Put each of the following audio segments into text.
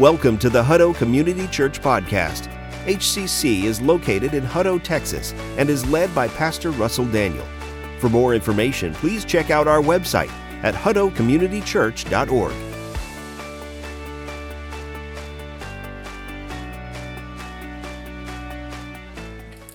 Welcome to the Hutto Community Church Podcast. HCC is located in Hutto, Texas, and is led by Pastor Russell Daniel. For more information, please check out our website at huttocommunitychurch.org.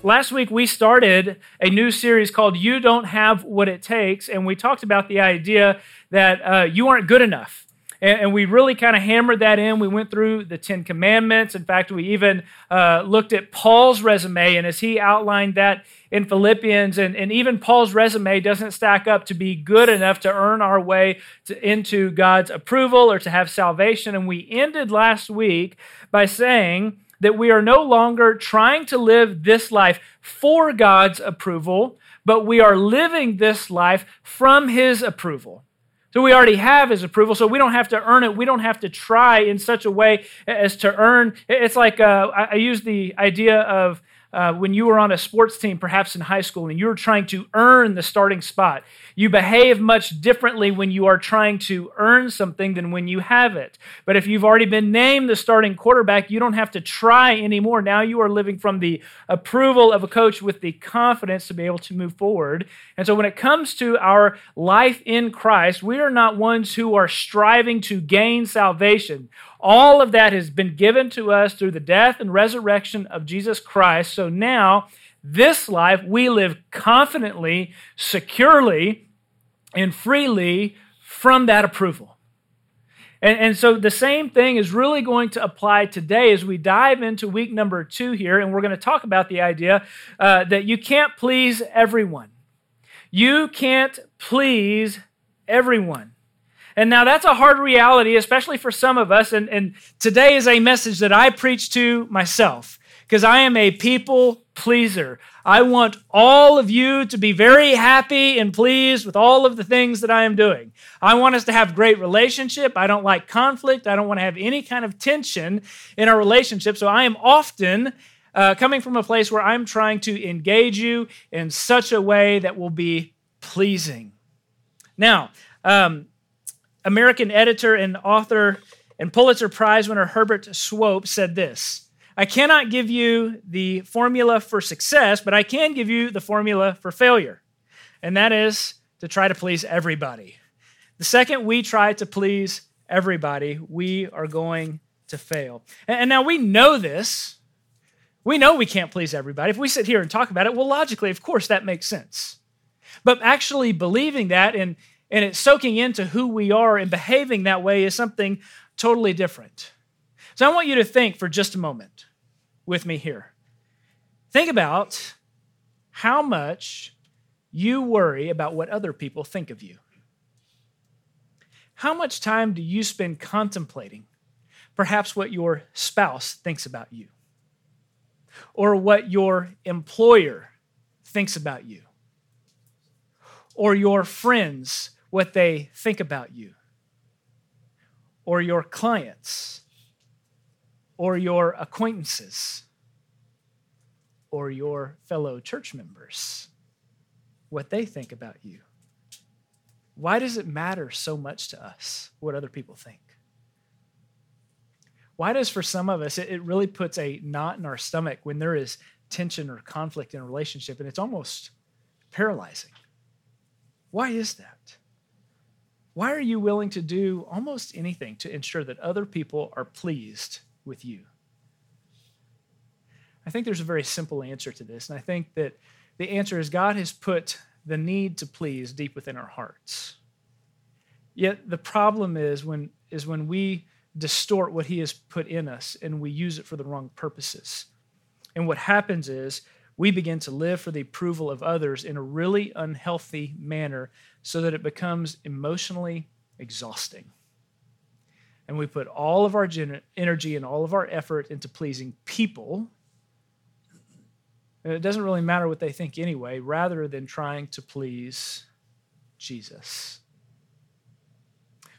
Last week, we started a new series called You Don't Have What It Takes, and we talked about the idea that uh, you aren't good enough and, and we really kind of hammered that in. We went through the Ten Commandments. In fact, we even uh, looked at Paul's resume, and as he outlined that in Philippians, and, and even Paul's resume doesn't stack up to be good enough to earn our way to, into God's approval or to have salvation. And we ended last week by saying, that we are no longer trying to live this life for God's approval, but we are living this life from His approval. So we already have his approval, so we don't have to earn it. We don't have to try in such a way as to earn. It's like uh, I use the idea of uh, when you were on a sports team, perhaps in high school, and you were trying to earn the starting spot. You behave much differently when you are trying to earn something than when you have it. But if you've already been named the starting quarterback, you don't have to try anymore. Now you are living from the approval of a coach with the confidence to be able to move forward. And so when it comes to our life in Christ, we are not ones who are striving to gain salvation. All of that has been given to us through the death and resurrection of Jesus Christ. So now, this life, we live confidently, securely, and freely from that approval. And, and, so the same thing is really going to apply today as we dive into week number two here, and we're going to talk about the idea uh, that you can't please everyone. You can't please everyone. And now that's a hard reality, especially for some of us. And, and today is a message that I preach to myself because I am a people pleaser. I want all of you to be very happy and pleased with all of the things that I am doing. I want us to have great relationship. I don't like conflict. I don't want to have any kind of tension in our relationship. So I am often uh, coming from a place where I'm trying to engage you in such a way that will be pleasing. Now, um, American editor and author and Pulitzer Prize winner Herbert Swope said this I cannot give you the formula for success, but I can give you the formula for failure, and that is to try to please everybody. The second we try to please everybody, we are going to fail. And now we know this. We know we can't please everybody. If we sit here and talk about it, well, logically, of course, that makes sense. But actually believing that and and it's soaking into who we are and behaving that way is something totally different. So I want you to think for just a moment with me here. Think about how much you worry about what other people think of you. How much time do you spend contemplating perhaps what your spouse thinks about you? Or what your employer thinks about you? Or your friends what they think about you, or your clients, or your acquaintances, or your fellow church members, what they think about you. Why does it matter so much to us what other people think? Why does, for some of us, it, really puts a knot in our stomach when there is tension or conflict in a relationship, and it's almost paralyzing? Why is that? Why are you willing to do almost anything to ensure that other people are pleased with you? I think there's a very simple answer to this, and I think that the answer is God has put the need to please deep within our hearts. Yet the problem is when is when we distort what he has put in us and we use it for the wrong purposes. And what happens is we begin to live for the approval of others in a really unhealthy manner so that it becomes emotionally exhausting. And we put all of our energy and all of our effort into pleasing people. And it doesn't really matter what they think anyway, rather than trying to please Jesus.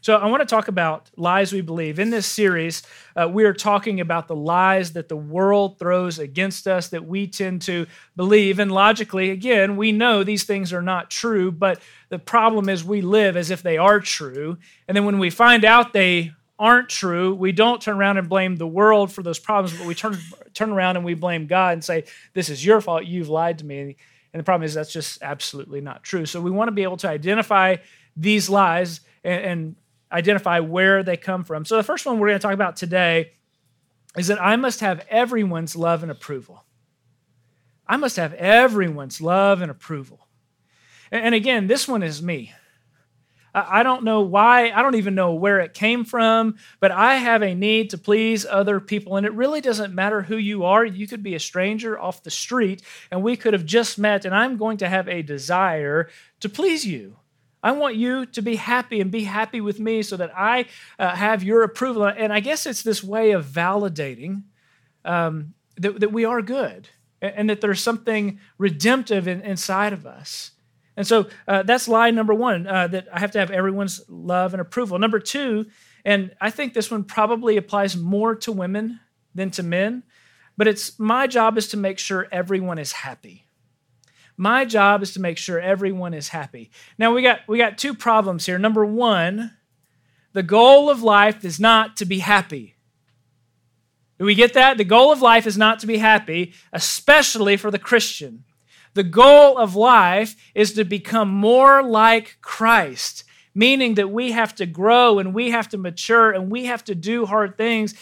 So, I want to talk about lies we believe. In this series, uh, we are talking about the lies that the world throws against us that we tend to believe. And logically, again, we know these things are not true, but the problem is we live as if they are true. And then when we find out they aren't true, we don't turn around and blame the world for those problems, but we turn, turn around and we blame God and say, This is your fault. You've lied to me. And the problem is that's just absolutely not true. So we want to be able to identify these lies and, and identify where they come from. So the first one we're going to talk about today is that I must have everyone's love and approval. I must have everyone's love and approval. And again, this one is me. I don't know why, I don't even know where it came from, but I have a need to please other people. And it really doesn't matter who you are. You could be a stranger off the street, and we could have just met, and I'm going to have a desire to please you. I want you to be happy and be happy with me so that I uh, have your approval. And I guess it's this way of validating um, that, that we are good and that there's something redemptive in, inside of us. And so uh, that's lie number one uh, that I have to have everyone's love and approval. Number two, and I think this one probably applies more to women than to men, but it's my job is to make sure everyone is happy. My job is to make sure everyone is happy. Now we got we got two problems here. Number one, the goal of life is not to be happy. Do we get that? The goal of life is not to be happy, especially for the Christian. The goal of life is to become more like Christ, meaning that we have to grow and we have to mature and we have to do hard things.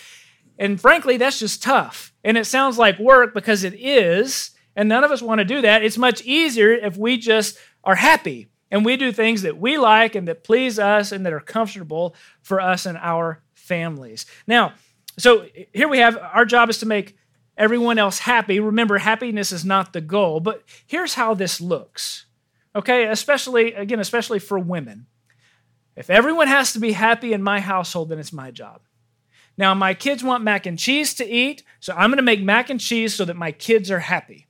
And frankly, that's just tough. And it sounds like work because it is, and none of us want to do that. It's much easier if we just are happy and we do things that we like and that please us and that are comfortable for us and our families. Now, so here we have our job is to make everyone else happy. Remember, happiness is not the goal, but here's how this looks. Okay, especially, again, especially for women. If everyone has to be happy in my household, then it's my job. Now, my kids want mac and cheese to eat, so I'm to make mac and cheese so that my kids are happy.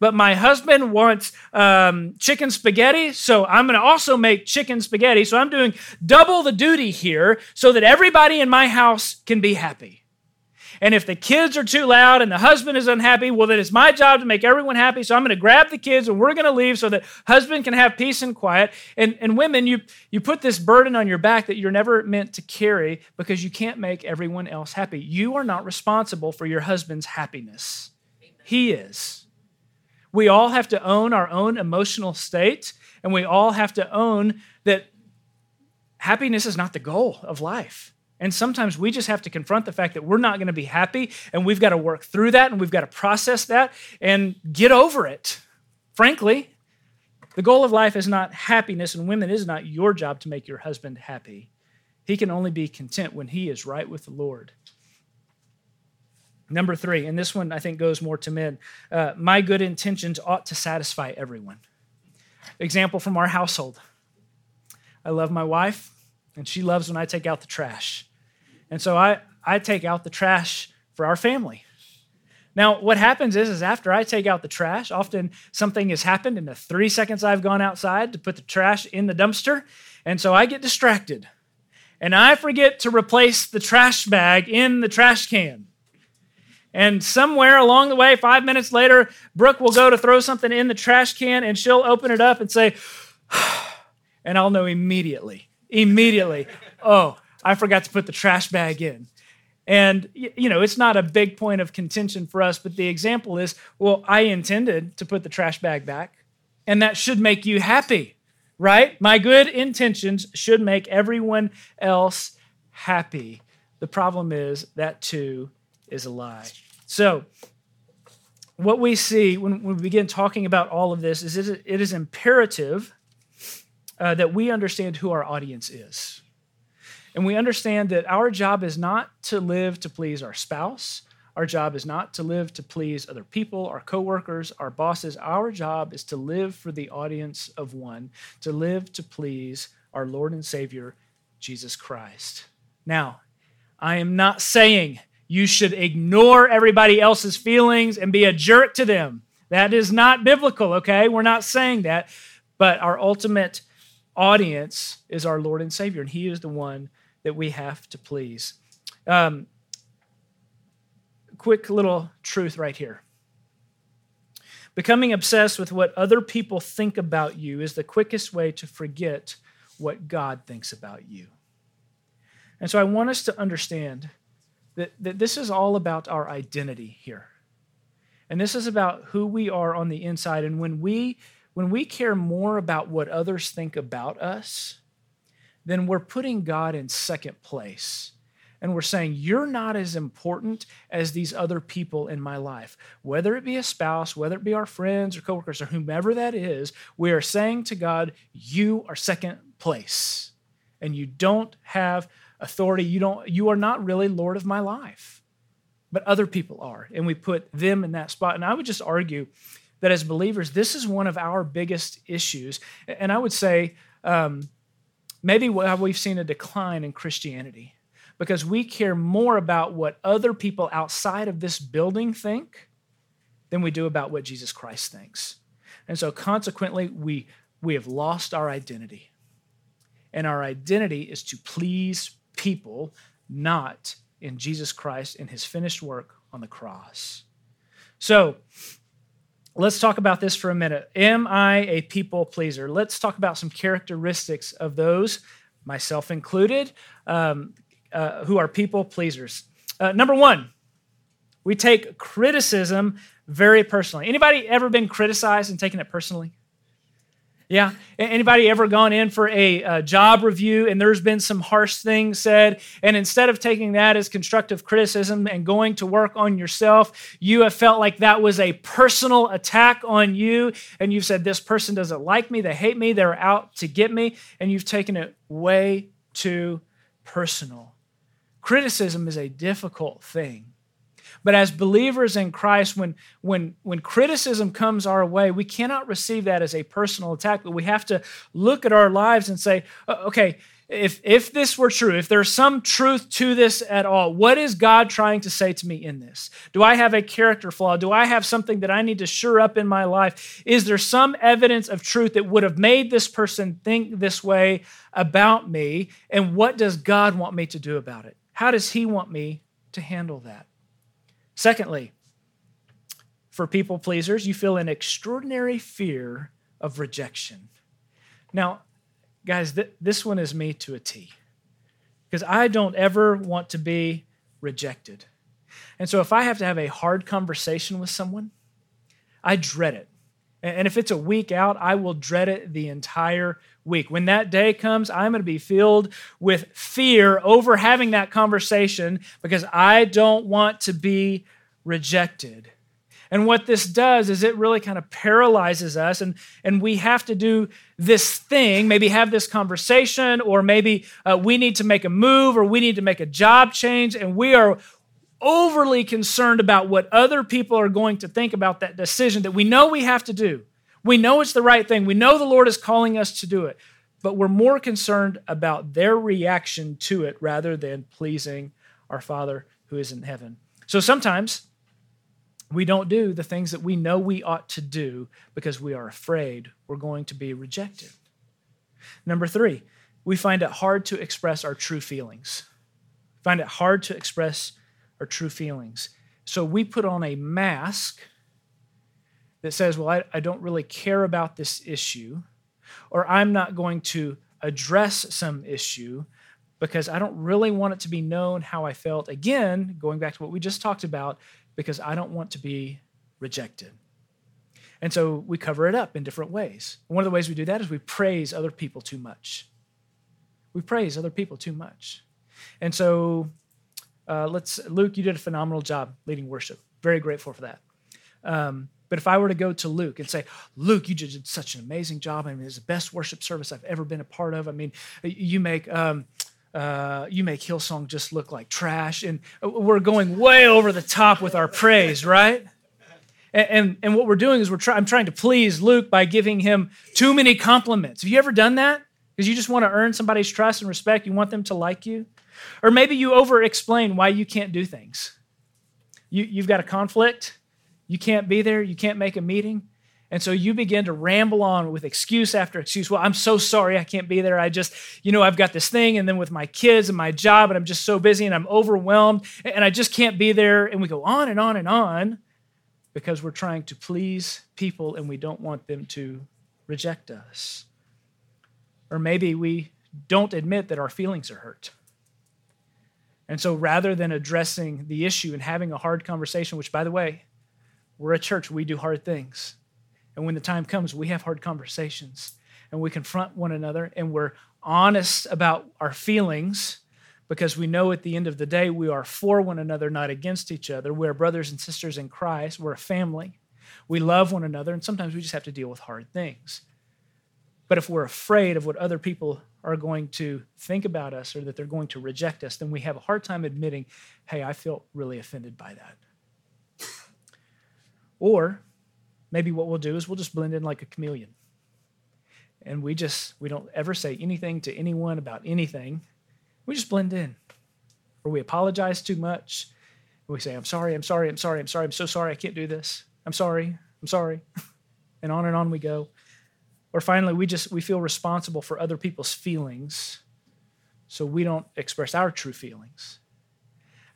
But my husband wants um, chicken spaghetti, so I'm going to also make chicken spaghetti. So I'm doing double the duty here so that everybody in my house can be happy. And if the kids are too loud and the husband is unhappy, well, then it's my job to make everyone happy. So I'm going to grab the kids and we're going to leave so that husband can have peace and quiet. And, and women, you, you put this burden on your back that you're never meant to carry because you can't make everyone else happy. You are not responsible for your husband's happiness, he is. We all have to own our own emotional state, and we all have to own that happiness is not the goal of life. And sometimes we just have to confront the fact that we're not going to be happy and we've got to work through that and we've got to process that and get over it. Frankly, the goal of life is not happiness, and women is not your job to make your husband happy. He can only be content when he is right with the Lord. Number three, and this one I think goes more to men uh, my good intentions ought to satisfy everyone. Example from our household I love my wife, and she loves when I take out the trash. And so I, I take out the trash for our family. Now, what happens is, is after I take out the trash, often something has happened in the three seconds I've gone outside to put the trash in the dumpster. And so I get distracted. And I forget to replace the trash bag in the trash can. And somewhere along the way, five minutes later, Brooke will go to throw something in the trash can and she'll open it up and say, and I'll know immediately, immediately, oh, I forgot to put the trash bag in. And, you know, it's not a big point of contention for us, but the example is well, I intended to put the trash bag back, and that should make you happy, right? My good intentions should make everyone else happy. The problem is that too is a lie. So, what we see when, we begin talking about all of this is it is imperative uh, that we understand who our audience is. And we understand that our job is not to live to please our spouse. Our job is not to live to please other people, our coworkers, our bosses. Our job is to live for the audience of one, to live to please our Lord and Savior, Jesus Christ. Now, I am not saying you should ignore everybody else's feelings and be a jerk to them. That is not biblical, okay? We're not saying that. But our ultimate audience is our Lord and Savior, and He is the one that we have to please. Um, quick little truth right here. Becoming obsessed with what other people think about you is the quickest way to forget what God thinks about you. And so I want us to understand that, that this is all about our identity here. And this is about who we are on the inside. And when we when we care more about what others think about us, then we're putting God in second place. And we're saying, You're not as important as these other people in my life. Whether it be a spouse, whether it be our friends or coworkers or whomever that is, we are saying to God, You are second place. And you don't have authority. You, don't, you are not really Lord of my life. But other people are. And we put them in that spot. And I would just argue that as believers, this is one of our biggest issues. And I would say, um, maybe we've seen a decline in Christianity because we care more about what other people outside of this building think than we do about what Jesus Christ thinks. And so consequently, we, we have lost our identity. And our identity is to please people, not in Jesus Christ and his finished work on the cross. So, let's talk about this for a minute. Am I a people pleaser? Let's talk about some characteristics of those, myself included, um, uh, who are people pleasers. Uh, number one, we take criticism very personally. Anybody ever been criticized and taken it personally? Yeah. Anybody ever gone in for a, a, job review and there's been some harsh things said, and instead of taking that as constructive criticism and going to work on yourself, you have felt like that was a personal attack on you, and you've said, This person doesn't like me, they hate me, they're out to get me, and you've taken it way too personal. Criticism is a difficult thing. But as believers in Christ, when, when, when criticism comes our way, we cannot receive that as a personal attack, but we have to look at our lives and say, okay, if, if this were true, if there's some truth to this at all, what is God trying to say to me in this? Do I have a character flaw? Do I have something that I need to sure up in my life? Is there some evidence of truth that would have made this person think this way about me? And what does God want me to do about it? How does He want me to handle that? Secondly, for people pleasers, you feel an extraordinary fear of rejection. Now, guys, th- this one is me to a T because I don't ever want to be rejected. And so if I have to have a hard conversation with someone, I dread it. And if it's a week out, I will dread it the entire week. When that day comes, I'm going to be filled with fear over having that conversation because I don't want to be rejected. And what this does is it really kind of paralyzes us, and, and we have to do this thing, maybe have this conversation, or maybe uh, we need to make a move, or we need to make a job change, and we are overly concerned about what other people are going to think about that decision that we know we have to do. We know it's the right thing. We know the Lord is calling us to do it, but we're more concerned about their reaction to it rather than pleasing our Father who is in heaven. So sometimes we don't do the things that we know we ought to do because we are afraid we're going to be rejected. Number three, we find it hard to express our true feelings. Find it hard to express our true feelings. So we put on a mask that says, well, I, I don't really care about this issue, or I'm not going to address some issue because I don't really want it to be known how I felt. Again, going back to what we just talked about, because I don't want to be rejected. And so we cover it up in different ways. One of the ways we do that is we praise other people too much. We praise other people too much. And so uh, let's, Luke, you did a phenomenal job leading worship. Very grateful for that. Um, but if I were to go to Luke and say, Luke, you did such an amazing job. I mean, it's the best worship service I've ever been a part of. I mean, you make um, uh, you make Hillsong just look like trash, and we're going way over the top with our praise, right? And, and, and what we're doing is we're try, I'm trying to please Luke by giving him too many compliments. Have you ever done that? Because you just want to earn somebody's trust and respect. You want them to like you. Or maybe you over explain why you can't do things. You, you've got a conflict, you can't be there, you can't make a meeting. And so you begin to ramble on with excuse after excuse. Well, I'm so sorry I can't be there. I just, you know, I've got this thing, and then with my kids and my job, and I'm just so busy and I'm overwhelmed, and I just can't be there. And we go on and on and on because we're trying to please people and we don't want them to reject us. Or maybe we don't admit that our feelings are hurt. And so rather than addressing the issue and having a hard conversation, which, by the way, we're a church, we do hard things. And when the time comes, we have hard conversations and we confront one another and we're honest about our feelings because we know at the end of the day we are for one another, not against each other. We're brothers and sisters in Christ, we're a family. We love one another, and sometimes we just have to deal with hard things. But if we're afraid of what other people are going to think about us or that they're going to reject us, then we have a hard time admitting, hey, I feel really offended by that. Or maybe what we'll do is we'll just blend in like a chameleon. And we just, we don't ever say anything to anyone about anything. We just blend in. Or we apologize too much. We say, I'm sorry, I'm sorry, I'm sorry, I'm sorry, I'm so sorry, I can't do this. I'm sorry, I'm sorry. And on and on we go. Or finally, we just we feel responsible for other people's feelings, so we don't express our true feelings.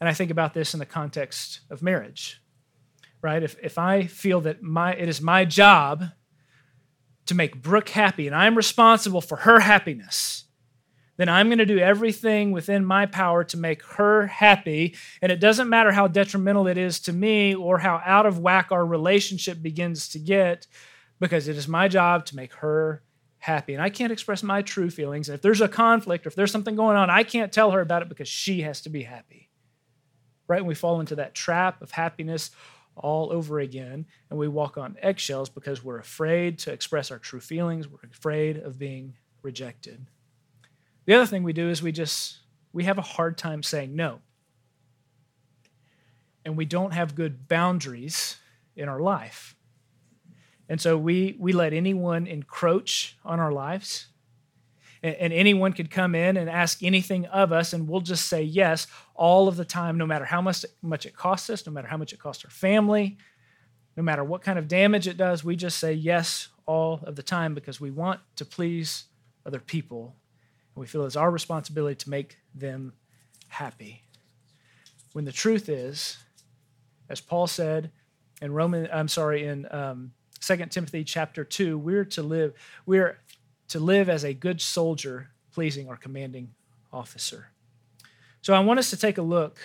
And I think about this in the context of marriage. Right? If if I feel that my it is my job to make Brooke happy and I'm responsible for her happiness, then I'm going to do everything within my power to make her happy. And it doesn't matter how detrimental it is to me or how out of whack our relationship begins to get, because it is my job to make her happy. And I can't express my true feelings. And if there's a conflict or if there's something going on, I can't tell her about it because she has to be happy. Right? And we fall into that trap of happiness all over again. And we walk on eggshells because we're afraid to express our true feelings. We're afraid of being rejected. The other thing we do is we just we have a hard time saying no. And we don't have good boundaries in our life. And so we, we let anyone encroach on our lives. And, and anyone could come in and ask anything of us, and we'll just say yes all of the time, no matter how much, much it costs us, no matter how much it costs our family, no matter what kind of damage it does. We just say yes all of the time because we want to please other people. And we feel it's our responsibility to make them happy. When the truth is, as Paul said in Roman, I'm sorry, in um, 2 Timothy chapter 2, we're to live, we're to live as a good soldier, pleasing our commanding officer. So I want us to take a look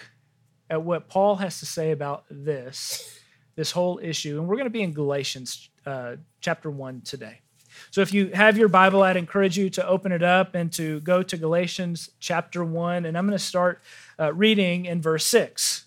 at what Paul has to say about this, this whole issue. And we're going to be in Galatians uh, chapter 1 today. So if you have your Bible, I'd encourage you to open it up and to go to Galatians chapter 1. And I'm going to start uh, reading in verse 6.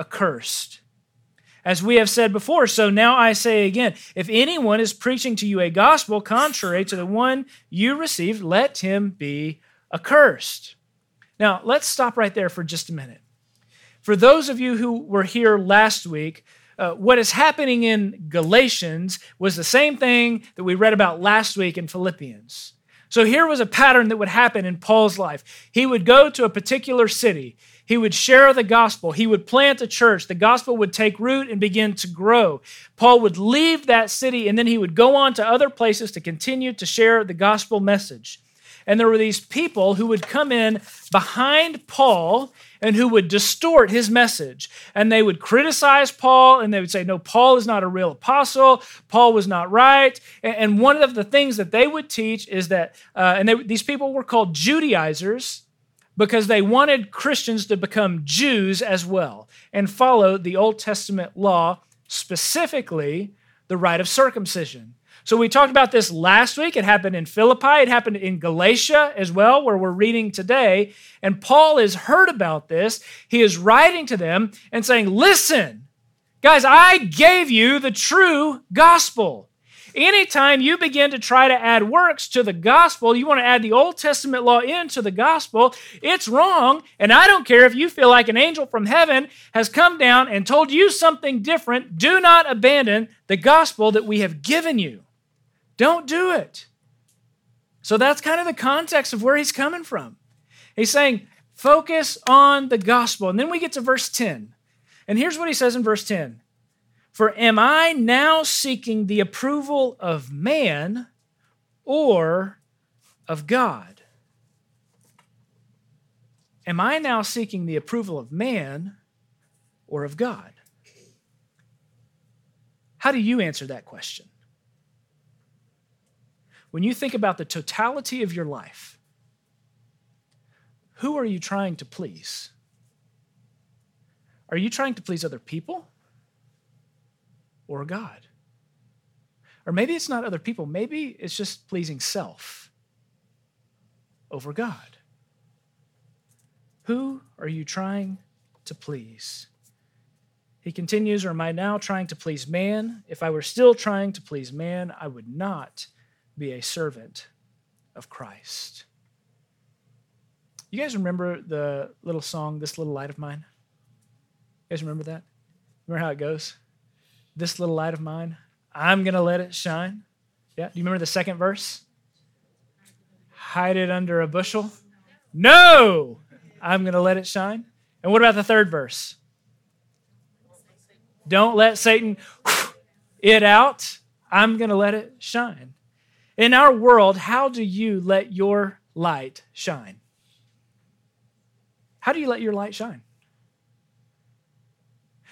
accursed. As we have said before, so now I say again if anyone is preaching to you a gospel contrary to the one you received, let him be accursed. Now, let's stop right there for just a minute. For those of you who were here last week, uh, what is happening in Galatians was the same thing that we read about last week in Philippians. So here was a pattern that would happen in Paul's life. He would go to a particular city. He would share the gospel. He would plant a church. The gospel would take root and begin to grow. Paul would leave that city and then he would go on to other places to continue to share the gospel message. And there were these people who would come in behind Paul and who would distort his message. And they would criticize Paul and they would say, No, Paul is not a real apostle. Paul was not right. And one of the things that they would teach is that, uh, and they, these people were called Judaizers because they wanted Christians to become Jews as well and follow the Old Testament law, specifically the rite of circumcision. So we talked about this last week. It happened in Philippi, it happened in Galatia as well, where we're reading today. And Paul has heard about this. He is writing to them and saying, Listen, guys, I gave you the true gospel. Anytime you begin to try to add works to the gospel, you want to add the Old Testament law into the gospel, it's wrong. And I don't care if you feel like an angel from heaven has come down and told you something different. Do not abandon the gospel that we have given you. Don't do it. So that's kind of the context of where he's coming from. He's saying, Focus on the gospel. And then we get to verse 10. And here's what he says in verse 10 For am I now seeking the approval of man or of God? Am I now seeking the approval of man or of God? How do you answer that question? When you think about the totality of your life, who are you trying to please? Are you trying to please other people or God? Or maybe it's not other people, maybe it's just pleasing self over God. Who are you trying to please? He continues, Or am I now trying to please man? If I were still trying to please man, I would not be a servant of Christ. You guys remember the little song, This Little Light of Mine? You guys remember that? Remember how it goes? This little light of mine, I'm going to let it shine. Yeah. Do you remember the second verse? Hide it under a bushel? No! I'm going to let it shine. And what about the third verse? Don't let Satan it out. I'm going to let it shine. In our world, how do you let your light shine? How do you let your light shine?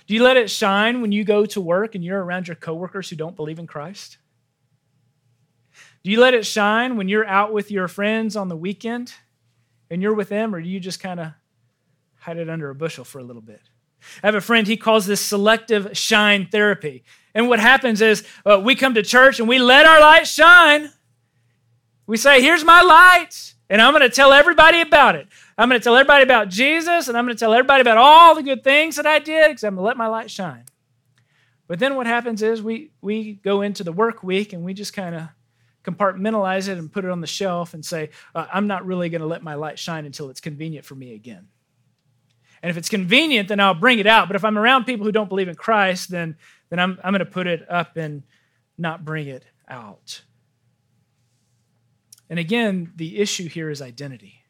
Do you let it shine when you go to work and you're around your coworkers who don't believe in Christ? Do you let it shine when you're out with your friends on the weekend and you're with them, or do you just kind of hide it under a bushel for a little bit? I have a friend, he calls this selective shine therapy. And what happens is uh, we come to church and we let our light shine. We say, Here's my light, and I'm going to tell everybody about it. I'm going to tell everybody about Jesus, and I'm going to tell everybody about all the good things that I did because I'm going to let my light shine. But then what happens is we, we go into the work week and we just kind of compartmentalize it and put it on the shelf and say, uh, I'm not really going to let my light shine until it's convenient for me again. And if it's convenient, then I'll bring it out. But if I'm around people who don't believe in Christ, then, then I'm, I'm going to put it up and not bring it out. And again, the issue here is identity.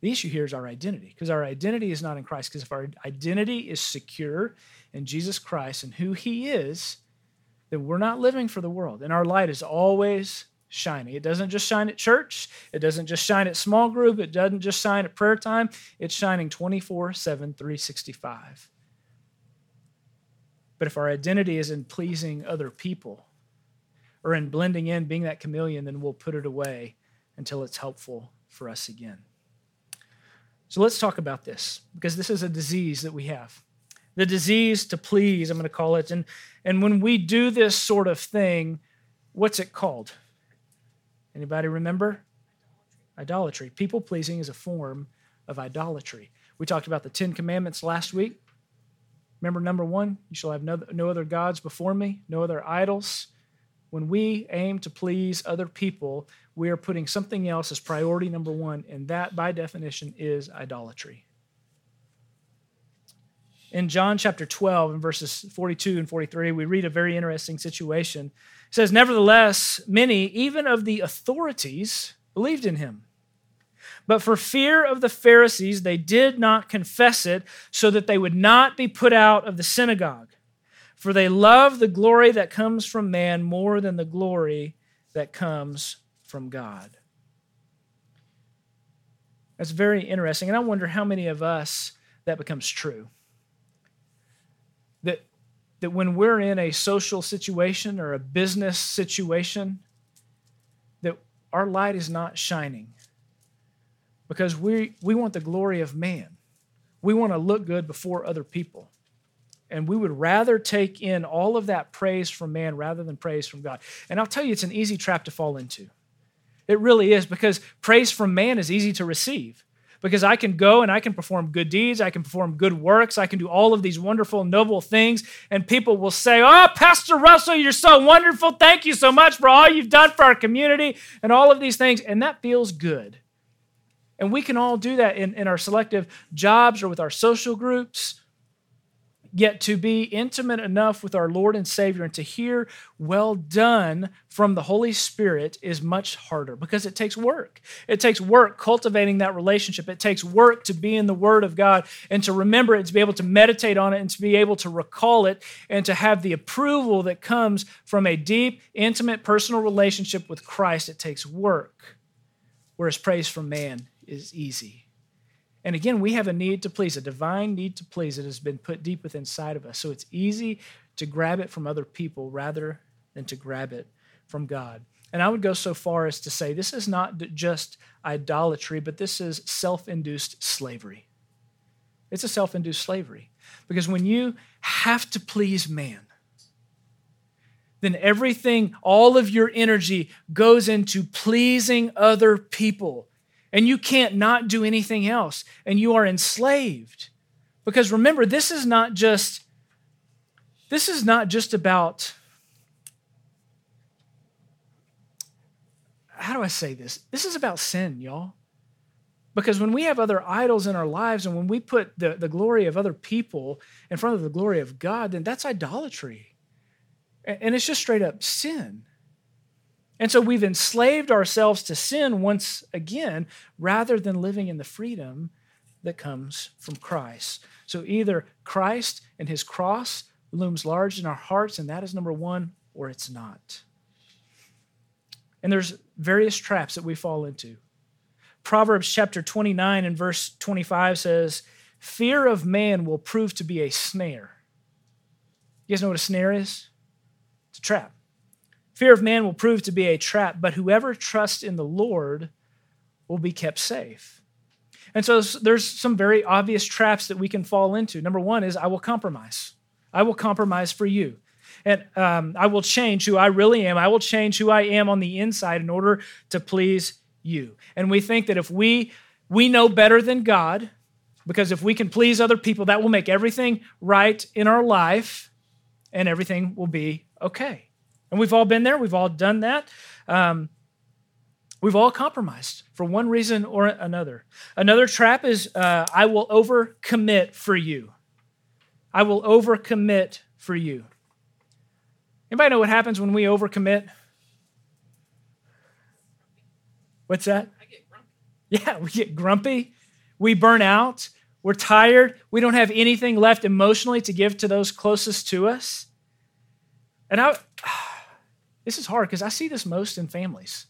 The issue here is our identity, because our identity is not in Christ. Because if our identity is secure in Jesus Christ and who He is, then we're not living for the world. And our light is always shining. It doesn't just shine at church, it doesn't just shine at small group, it doesn't just shine at prayer time. It's shining 24 7, 365. But if our identity is in pleasing other people, or in blending in, being that chameleon, then we'll put it away until it's helpful for us again. So let's talk about this because this is a disease that we have. The disease to please, I'm going to call it. And, and when we do this sort of thing, what's it called? Anybody remember? Idolatry. People pleasing is a form of idolatry. We talked about the Ten Commandments last week. Remember number one? You shall have no, no other gods before me, no other idols. When we aim to please other people, we are putting something else as priority number one, and that, by definition, is idolatry. In John chapter 12, in verses 42 and 43, we read a very interesting situation. It says, Nevertheless, many, even of the authorities, believed in him. But for fear of the Pharisees, they did not confess it, so that they would not be put out of the synagogue for they love the glory that comes from man more than the glory that comes from God. That's very interesting. And I wonder how many of us that becomes true. That, that when we're in a social situation or a business situation, that our light is not shining because we, we want the glory of man. We want to look good before other people. And we would rather take in all of that praise from man rather than praise from God. And I'll tell you, it's an easy trap to fall into. It really is because praise from man is easy to receive. Because I can go and I can perform good deeds, I can perform good works, I can do all of these wonderful, noble things, and people will say, Oh, Pastor Russell, you're so wonderful. Thank you so much for all you've done for our community and all of these things. And that feels good. And we can all do that in, in our selective jobs or with our social groups get to be intimate enough with our Lord and Savior and to hear well done from the Holy Spirit is much harder because it takes work. It takes work cultivating that relationship. It takes work to be in the Word of God and to remember it, to be able to meditate on it, and to be able to recall it, and to have the approval that comes from a deep, intimate, personal relationship with Christ. It takes work, whereas praise from man is easy. And again, we have a need to please, a divine need to please that has been put deep within inside of us. So it's easy to grab it from other people rather than to grab it from God. And I would go so far as to say this is not just idolatry, but this is self induced slavery. It's a self induced slavery. Because when you have to please man, then everything, all of your energy goes into pleasing other people and you can't not do anything else, and you are enslaved. Because remember, this is not just this is not just about how do I say this? This is about sin, y'all. Because when we have other idols in our lives and when we put the, the glory of other people in front of the glory of God, then that's idolatry. And it's just straight up sin. And so we've enslaved ourselves to sin once again rather than living in the freedom that comes from Christ. So either Christ and his cross looms large in our hearts, and that is number one, or it's not. And there's various traps that we fall into. Proverbs chapter 29 and verse 25 says, Fear of man will prove to be a snare. You guys know what a snare is? It's a trap. Fear of man will prove to be a trap, but whoever trusts in the Lord will be kept safe. And so there's some very obvious traps that we can fall into. Number one is I will compromise. I will compromise for you. And um, I will change who I really am. I will change who I am on the inside in order to please you. And we think that if we we know better than God, because if we can please other people, that will make everything right in our life and everything will be okay. And we've all been there, we've all done that. Um, we've all compromised for one reason or another. Another trap is uh, I will overcommit for you. I will overcommit for you. Anybody know what happens when we overcommit? What's that? Yeah, we get grumpy. We burn out. We're tired. We don't have anything left emotionally to give to those closest to us. And I, this is hard because I see this most in families.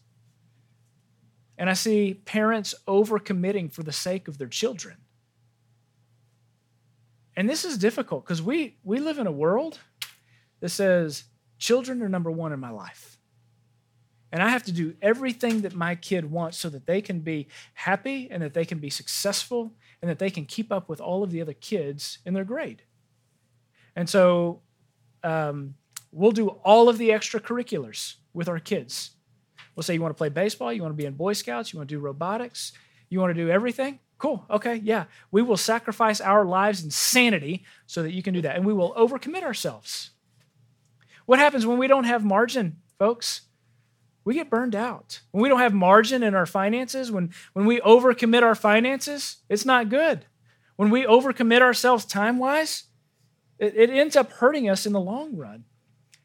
And I see parents overcommitting for the sake of their children. And this is difficult because we, we live in a world that says children are number one in my life. And I have to do everything that my kid wants so that they can be happy and that they can be successful and that they can keep up with all of the other kids in their grade. And so um, We'll do all of the extracurriculars with our kids. We'll say, You want to play baseball? You want to be in Boy Scouts? You want to do robotics? You want to do everything? Cool. Okay. Yeah. We will sacrifice our lives and sanity so that you can do that. And we will overcommit ourselves. What happens when we don't have margin, folks? We get burned out. When we don't have margin in our finances, when, when we overcommit our finances, it's not good. When we overcommit ourselves time wise, it, it ends up hurting us in the long run.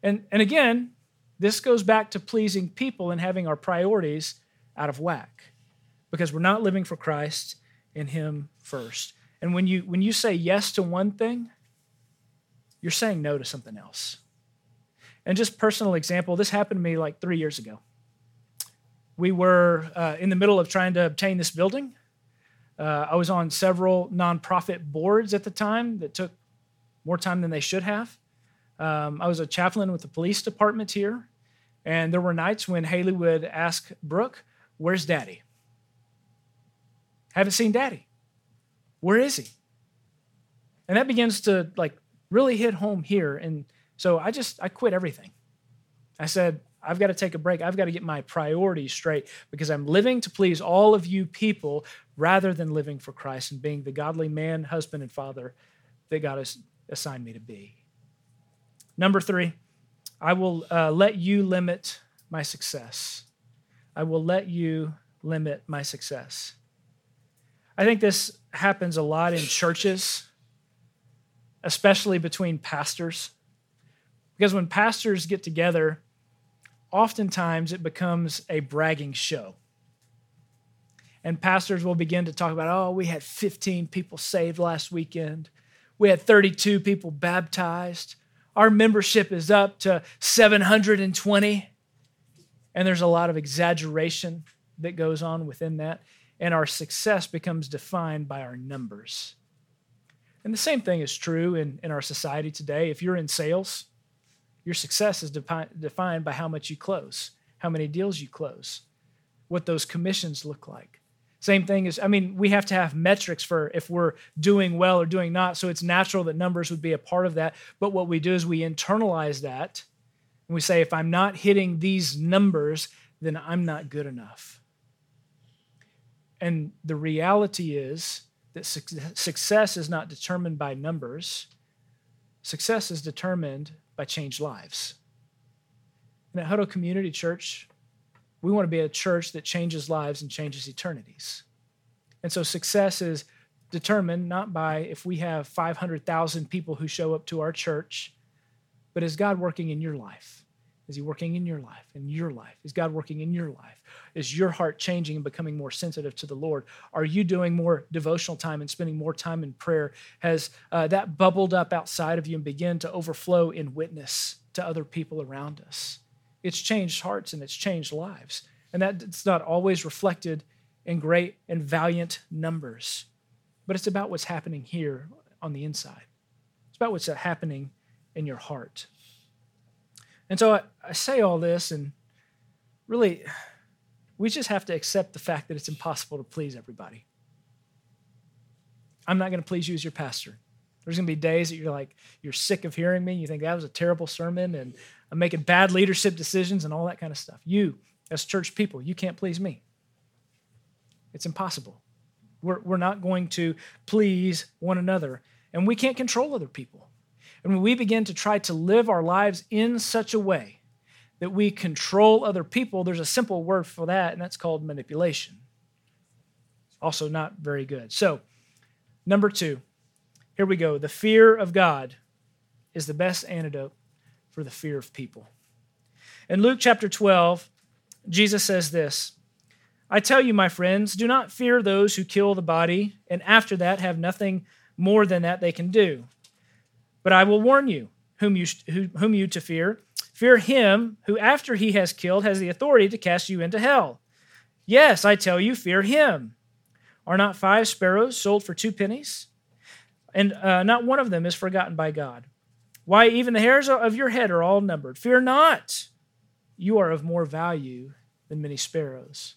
And, and again, this goes back to pleasing people and having our priorities out of whack because we're not living for Christ and Him first. And when you, when you say yes to one thing, you're saying no to something else. And just personal example, this happened to me like three years ago. We were uh, in the middle of trying to obtain this building. Uh, I was on several nonprofit boards at the time that took more time than they should have. Um, I was a chaplain with the police department here, and there were nights when Haley would ask Brooke, Where's daddy? Haven't seen daddy. Where is he? And that begins to like really hit home here. And so I just, I quit everything. I said, I've got to take a break. I've got to get my priorities straight because I'm living to please all of you people rather than living for Christ and being the godly man, husband, and father that God has assigned me to be. Number three, I will uh, let you limit my success. I will let you limit my success. I think this happens a lot in churches. especially between pastors. Because when pastors get together, oftentimes it becomes a bragging show. And pastors will begin to talk about, oh, we had 15 people saved last weekend. We had 32 people baptized. Our membership is up to 720. And there's a lot of exaggeration that goes on within that. And our success becomes defined by our numbers. And the same thing is true in, in our society today. If you're in sales, your success is depi- defined by how much you close, how many deals you close, what those commissions look like. Same thing is, I mean, we have to have metrics for if we're doing well or doing not. So it's natural that numbers would be a part of that. But what we do is we internalize that and we say, if I'm not hitting these numbers, then I'm not good enough. And the reality is that success is not determined by numbers, success is determined by changed lives. And at Hutto Community Church, we want to be a church that changes lives and changes eternities. And so success is determined not by if we have 500,000 people who show up to our church, but is God working in your life? Is He working in your life, in your life? Is God working in your life? Is your heart changing and becoming more sensitive to the Lord? Are you doing more devotional time and spending more time in prayer? Has uh, that bubbled up outside of you and begin to overflow in witness to other people around us? It's changed hearts and it's changed lives. And that's not always reflected in great and valiant numbers, but it's about what's happening here on the inside. It's about what's happening in your heart. And so I, I say all this, and really, we just have to accept the fact that it's impossible to please everybody. I'm not going to please you as your pastor. There's going to be days that you're like, you're sick of hearing me. You think that was a terrible sermon and I'm making bad leadership decisions and all that kind of stuff. You, as church people, you can't please me. It's impossible. We're, we're not going to please one another, and we can't control other people. And when we begin to try to live our lives in such a way that we control other people, there's a simple word for that, and that's called manipulation. Also, not very good. So, number two, here we go. The fear of God is the best antidote for the fear of people. In Luke chapter 12, Jesus says this I tell you, my friends, do not fear those who kill the body, and after that have nothing more than that they can do. But I will warn you whom you, whom you to fear. Fear him who, after he has killed, has the authority to cast you into hell. Yes, I tell you, fear him. Are not five sparrows sold for two pennies? and uh, not one of them is forgotten by God. Why, even the hairs of your head are all numbered. Fear not, you are of more value than many sparrows.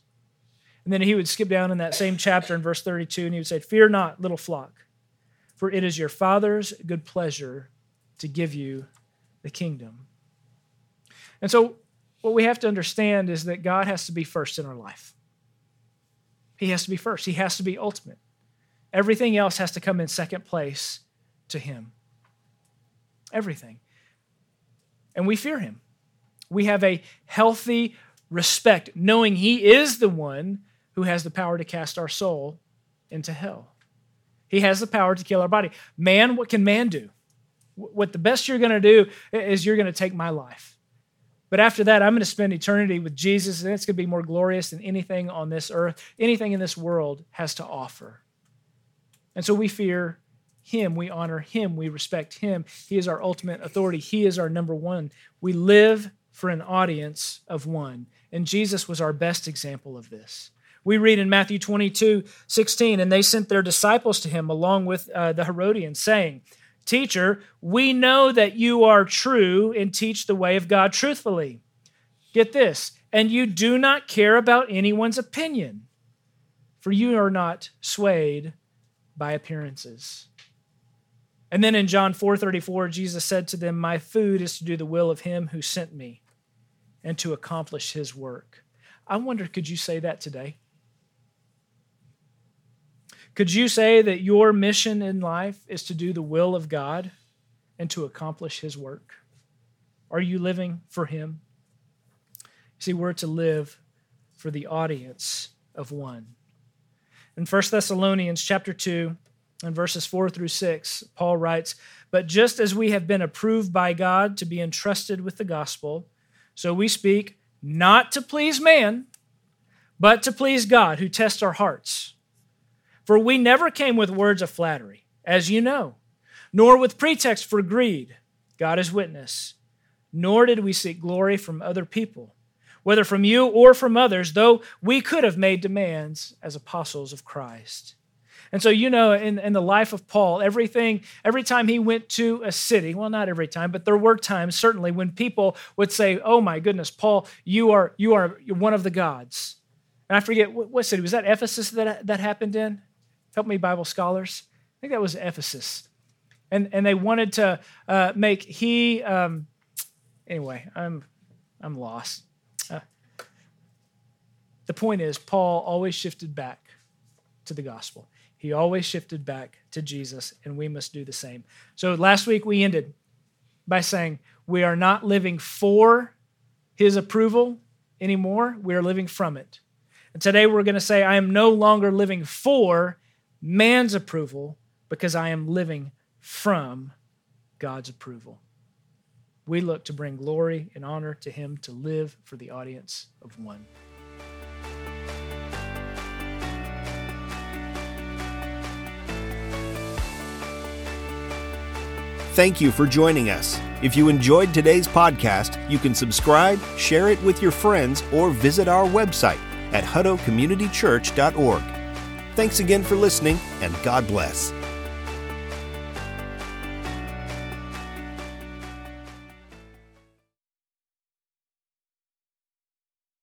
And then he would skip down in that same chapter in verse 32, and he would say, Fear not, little flock, for it is your Father's good pleasure to give you the kingdom. And so, what we have to understand is that God has to be first in our life. He has to be first, He has to be ultimate. Everything else has to come in second place to him. Everything. And we fear him. We have a healthy respect, knowing he is the one who has the power to cast our soul into hell. He has the power to kill our body. Man, what can man do? What the best you're going to do is you're going to take my life. But after that, I'm going to spend eternity with Jesus, and it's going to be more glorious than anything on this earth, anything in this world has to offer. And so we fear him, we honor him, we respect him. He is our ultimate authority, he is our number one. We live for an audience of one. And Jesus was our best example of this. We read in Matthew 22 16, and they sent their disciples to him along with uh, the Herodians, saying, Teacher, we know that you are true and teach the way of God truthfully. Get this, and you do not care about anyone's opinion, for you are not swayed by appearances. And then in John 4:34 Jesus said to them, "My food is to do the will of him who sent me and to accomplish his work." I wonder could you say that today? Could you say that your mission in life is to do the will of God and to accomplish his work? Are you living for him? See, we're to live for the audience of one. In 1 Thessalonians chapter 2, In verses 4 through 6, Paul writes, But just as we have been approved by God to be entrusted with the gospel, so we speak not to please man, but to please God who tests our hearts. For we never came with words of flattery, as you know, nor with pretext for greed. God is witness. Nor did we seek glory from other people, whether from you or from others, though we could have made demands as apostles of Christ. And so, you know, in, in the life of Paul, everything, every time he went to a city, well, not every time, but there were times, certainly, when people would say, Oh my goodness, Paul, you are, you are one of the gods. And I forget what, what city, was that Ephesus that, that happened in? Help me, Bible scholars. I think that was Ephesus. And, and they wanted to uh, make he, um, anyway, I'm, I'm lost. Uh, the point is, Paul always shifted back to the gospel. He always shifted back to Jesus, and we must do the same. So last week we ended by saying we are not living for his approval anymore, we are living from it. And today we're going to say, I am no longer living for man's approval because I am living from God's approval. We look to bring glory and honor to him to live for the audience of one. Thank you for joining us. If you enjoyed today's podcast, you can subscribe, share it with your friends, or visit our website at huttocommunitychurch.org. Thanks again for listening, and God bless.